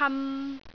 ทำ